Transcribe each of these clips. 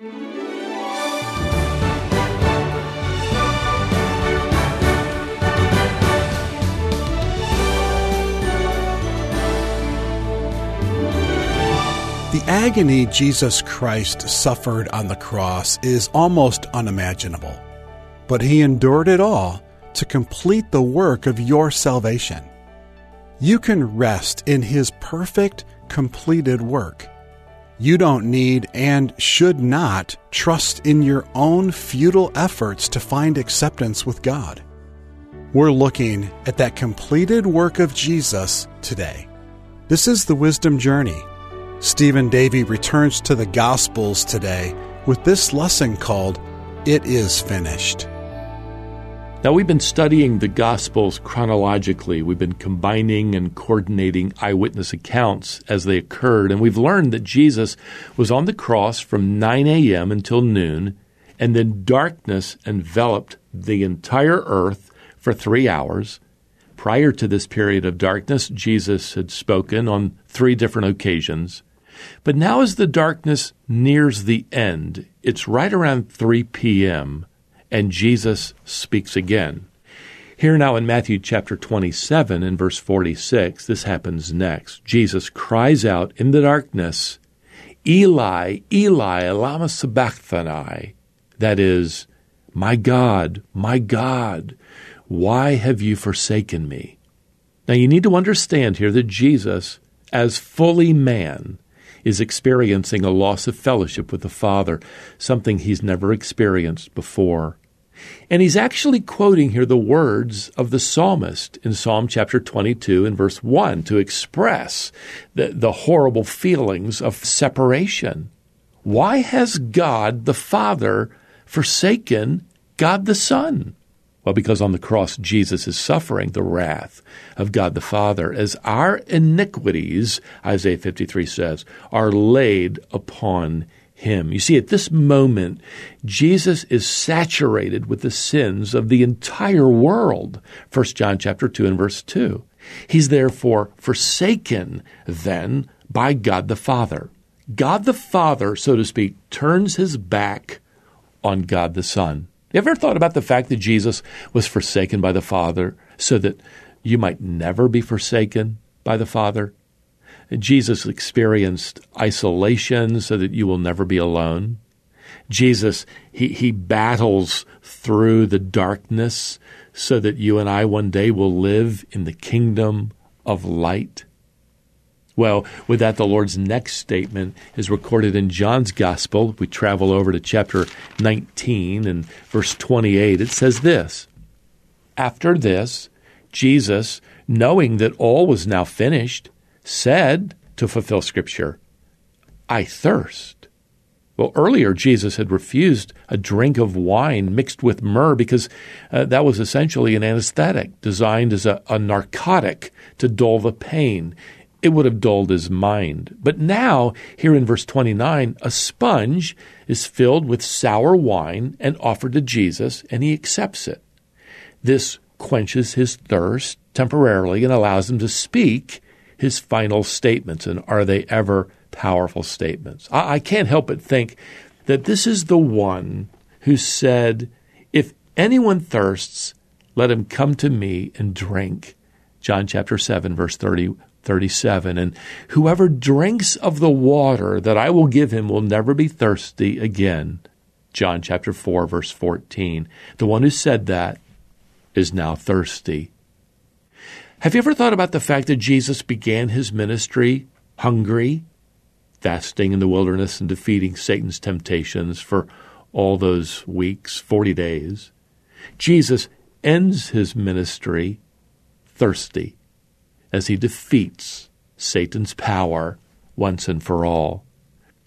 The agony Jesus Christ suffered on the cross is almost unimaginable, but he endured it all to complete the work of your salvation. You can rest in his perfect, completed work. You don't need and should not trust in your own futile efforts to find acceptance with God. We're looking at that completed work of Jesus today. This is the Wisdom Journey Stephen Davey returns to the Gospels today with this lesson called It Is Finished. Now, we've been studying the Gospels chronologically. We've been combining and coordinating eyewitness accounts as they occurred, and we've learned that Jesus was on the cross from 9 a.m. until noon, and then darkness enveloped the entire earth for three hours. Prior to this period of darkness, Jesus had spoken on three different occasions. But now, as the darkness nears the end, it's right around 3 p.m., and Jesus speaks again. Here now in Matthew chapter 27 and verse 46, this happens next. Jesus cries out in the darkness, Eli, Eli, lama sabachthani. That is, My God, my God, why have you forsaken me? Now you need to understand here that Jesus, as fully man, is experiencing a loss of fellowship with the Father, something he's never experienced before. And he's actually quoting here the words of the psalmist in Psalm chapter 22 and verse 1 to express the, the horrible feelings of separation. Why has God the Father forsaken God the Son? Well, because on the cross, Jesus is suffering the wrath of God the Father as our iniquities, Isaiah 53 says, are laid upon him. You see, at this moment, Jesus is saturated with the sins of the entire world. 1 John chapter 2 and verse 2. He's therefore forsaken then by God the Father. God the Father, so to speak, turns his back on God the Son. You ever thought about the fact that Jesus was forsaken by the Father so that you might never be forsaken by the Father? Jesus experienced isolation so that you will never be alone. Jesus, he, he battles through the darkness so that you and I one day will live in the kingdom of light. Well, with that, the Lord's next statement is recorded in John's Gospel. We travel over to chapter 19 and verse 28. It says this After this, Jesus, knowing that all was now finished, said to fulfill Scripture, I thirst. Well, earlier Jesus had refused a drink of wine mixed with myrrh because uh, that was essentially an anesthetic designed as a, a narcotic to dull the pain it would have dulled his mind. But now, here in verse 29, a sponge is filled with sour wine and offered to Jesus, and he accepts it. This quenches his thirst temporarily and allows him to speak his final statements. And are they ever powerful statements? I, I can't help but think that this is the one who said, If anyone thirsts, let him come to me and drink. John chapter 7, verse 30, 37. And whoever drinks of the water that I will give him will never be thirsty again. John chapter 4, verse 14. The one who said that is now thirsty. Have you ever thought about the fact that Jesus began his ministry hungry, fasting in the wilderness and defeating Satan's temptations for all those weeks, 40 days? Jesus ends his ministry thirsty as he defeats Satan's power once and for all.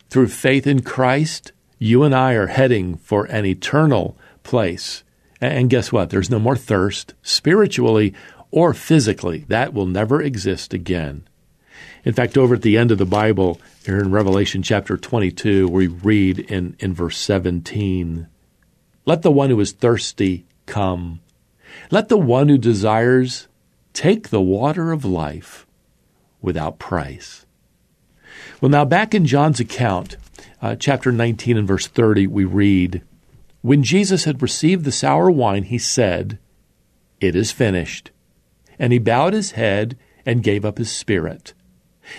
Through faith in Christ, you and I are heading for an eternal place. And guess what? There's no more thirst, spiritually or physically. That will never exist again. In fact, over at the end of the Bible, here in Revelation chapter 22, we read in, in verse 17 Let the one who is thirsty come. Let the one who desires Take the water of life without price. Well, now back in John's account, uh, chapter 19 and verse 30, we read, When Jesus had received the sour wine, he said, It is finished. And he bowed his head and gave up his spirit.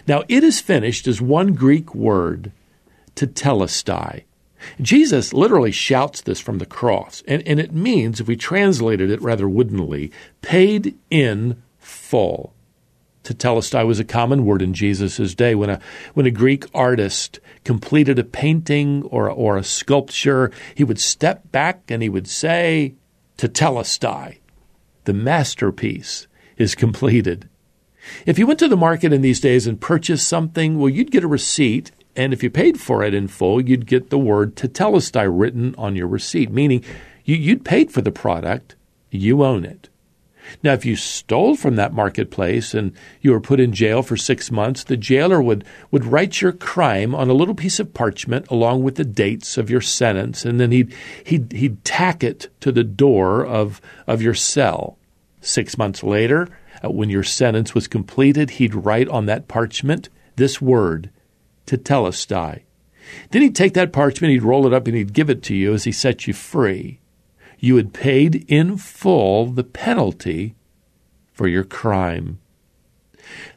Now, it is finished is one Greek word, to tetelestai. Jesus literally shouts this from the cross, and, and it means, if we translated it rather woodenly, paid in full. Tetelestai was a common word in Jesus' day. When a, when a Greek artist completed a painting or, or a sculpture, he would step back and he would say, Tetelestai, the masterpiece is completed. If you went to the market in these days and purchased something, well, you'd get a receipt, and if you paid for it in full, you'd get the word tetelestai written on your receipt, meaning you, you'd paid for the product, you own it. Now, if you stole from that marketplace and you were put in jail for six months, the jailer would, would write your crime on a little piece of parchment along with the dates of your sentence, and then he'd, he'd, he'd tack it to the door of, of your cell. Six months later, uh, when your sentence was completed, he'd write on that parchment this word, tetelestai. Then he'd take that parchment, he'd roll it up, and he'd give it to you as he set you free. You had paid in full the penalty for your crime.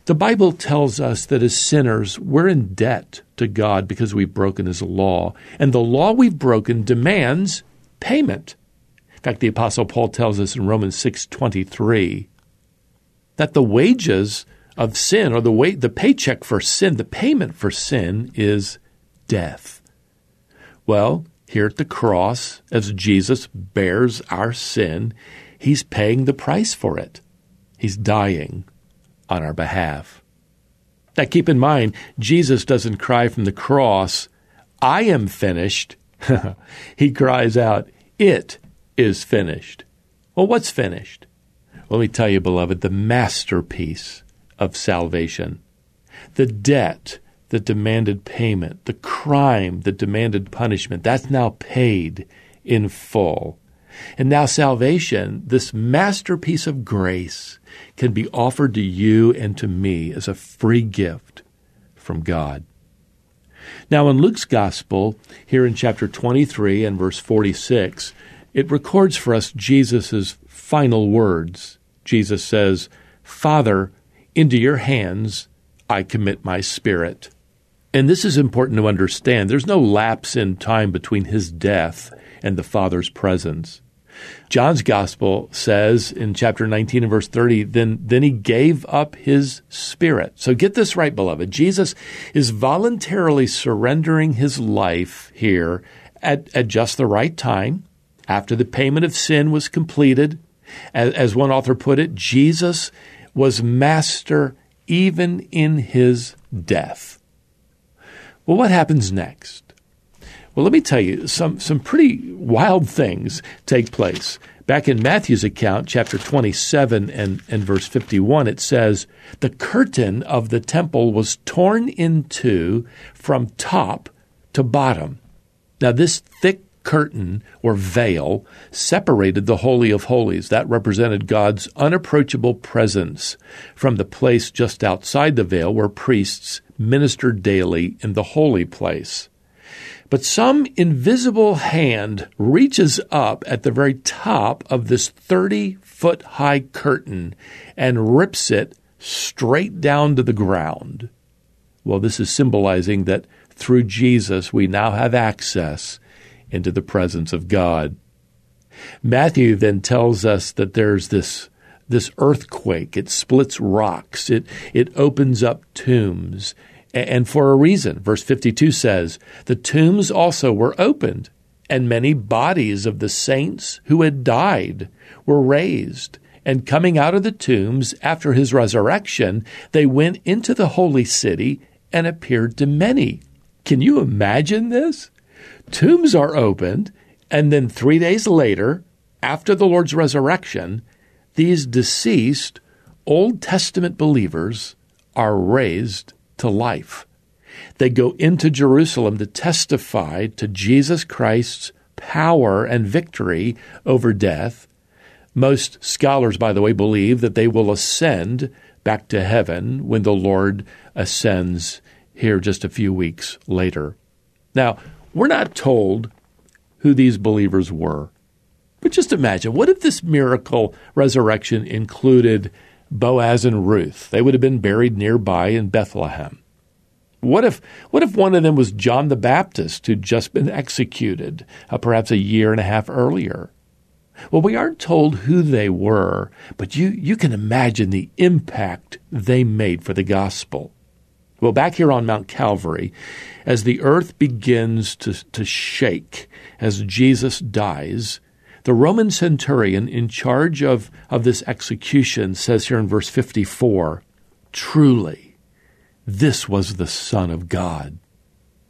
The Bible tells us that as sinners, we're in debt to God because we've broken His law. And the law we've broken demands payment. In fact, the Apostle Paul tells us in Romans 6.23 that the wages of sin, or the way, the paycheck for sin, the payment for sin is death. Well, here at the cross, as Jesus bears our sin, he's paying the price for it. He's dying on our behalf. Now, keep in mind, Jesus doesn't cry from the cross, I am finished. he cries out, It is finished. Well, what's finished? Let me tell you, beloved, the masterpiece of salvation, the debt that demanded payment, the crime that demanded punishment, that's now paid in full. And now salvation, this masterpiece of grace, can be offered to you and to me as a free gift from God. Now, in Luke's Gospel, here in chapter 23 and verse 46, it records for us Jesus' final words Jesus says, Father, into your hands I commit my spirit. And this is important to understand. There's no lapse in time between his death and the Father's presence. John's gospel says in chapter 19 and verse 30, then, then he gave up his spirit. So get this right, beloved. Jesus is voluntarily surrendering his life here at, at just the right time, after the payment of sin was completed, as, as one author put it, Jesus was master even in his death. Well, what happens next? Well, let me tell you, some, some pretty wild things take place. Back in Matthew's account, chapter 27 and, and verse 51, it says, The curtain of the temple was torn in two from top to bottom. Now, this thick curtain or veil separated the Holy of Holies. That represented God's unapproachable presence from the place just outside the veil where priests ministered daily in the holy place. But some invisible hand reaches up at the very top of this 30 foot high curtain and rips it straight down to the ground. Well, this is symbolizing that through Jesus we now have access into the presence of God. Matthew then tells us that there's this this earthquake. It splits rocks. It it opens up tombs, and for a reason. Verse 52 says, "The tombs also were opened, and many bodies of the saints who had died were raised." And coming out of the tombs after his resurrection, they went into the holy city and appeared to many. Can you imagine this? Tombs are opened, and then three days later, after the Lord's resurrection, these deceased Old Testament believers are raised to life. They go into Jerusalem to testify to Jesus Christ's power and victory over death. Most scholars, by the way, believe that they will ascend back to heaven when the Lord ascends here just a few weeks later. Now, we're not told who these believers were. But just imagine what if this miracle resurrection included Boaz and Ruth? They would have been buried nearby in Bethlehem. What if, what if one of them was John the Baptist, who'd just been executed, uh, perhaps a year and a half earlier? Well, we aren't told who they were, but you, you can imagine the impact they made for the gospel. Well, back here on Mount Calvary, as the earth begins to, to shake as Jesus dies, the Roman centurion in charge of, of this execution says here in verse 54 Truly, this was the Son of God.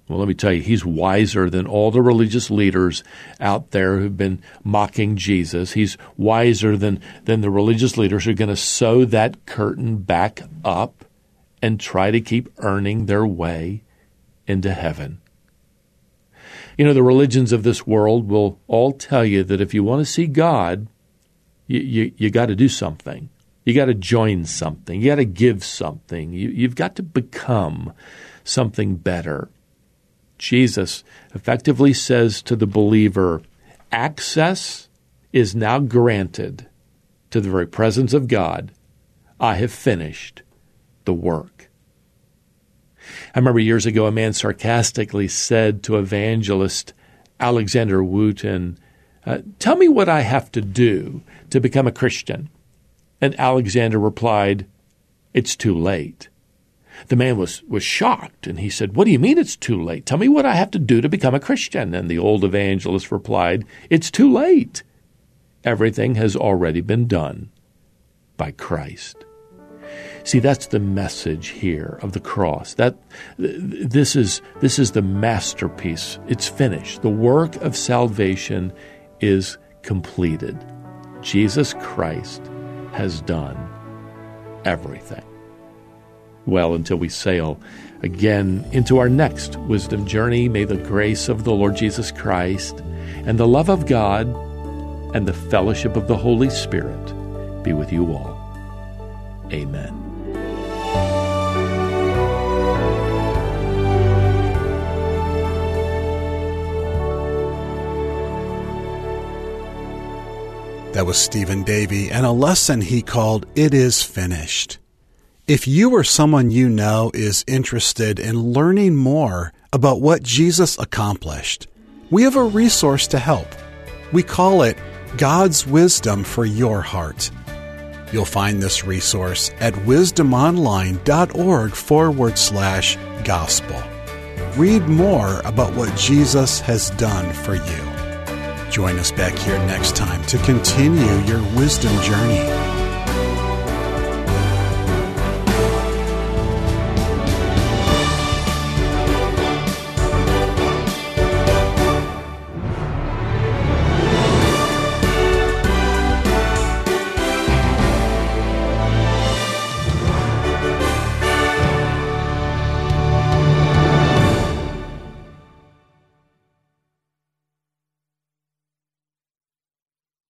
Well, let me tell you, he's wiser than all the religious leaders out there who've been mocking Jesus. He's wiser than, than the religious leaders who are going to sew that curtain back up and try to keep earning their way into heaven. You know, the religions of this world will all tell you that if you want to see God, you, you, you got to do something. You got to join something. You got to give something. You, you've got to become something better. Jesus effectively says to the believer, access is now granted to the very presence of God. I have finished the work. I remember years ago a man sarcastically said to evangelist Alexander Wooten, uh, Tell me what I have to do to become a Christian. And Alexander replied, It's too late. The man was, was shocked, and he said, What do you mean it's too late? Tell me what I have to do to become a Christian. And the old evangelist replied, It's too late. Everything has already been done by Christ. See, that's the message here of the cross. That this is this is the masterpiece. It's finished. The work of salvation is completed. Jesus Christ has done everything well until we sail again into our next wisdom journey. May the grace of the Lord Jesus Christ and the love of God and the fellowship of the Holy Spirit be with you all. Amen. That was Stephen Davey and a lesson he called It Is Finished. If you or someone you know is interested in learning more about what Jesus accomplished, we have a resource to help. We call it God's Wisdom for Your Heart. You'll find this resource at wisdomonline.org forward slash gospel. Read more about what Jesus has done for you. Join us back here next time to continue your wisdom journey.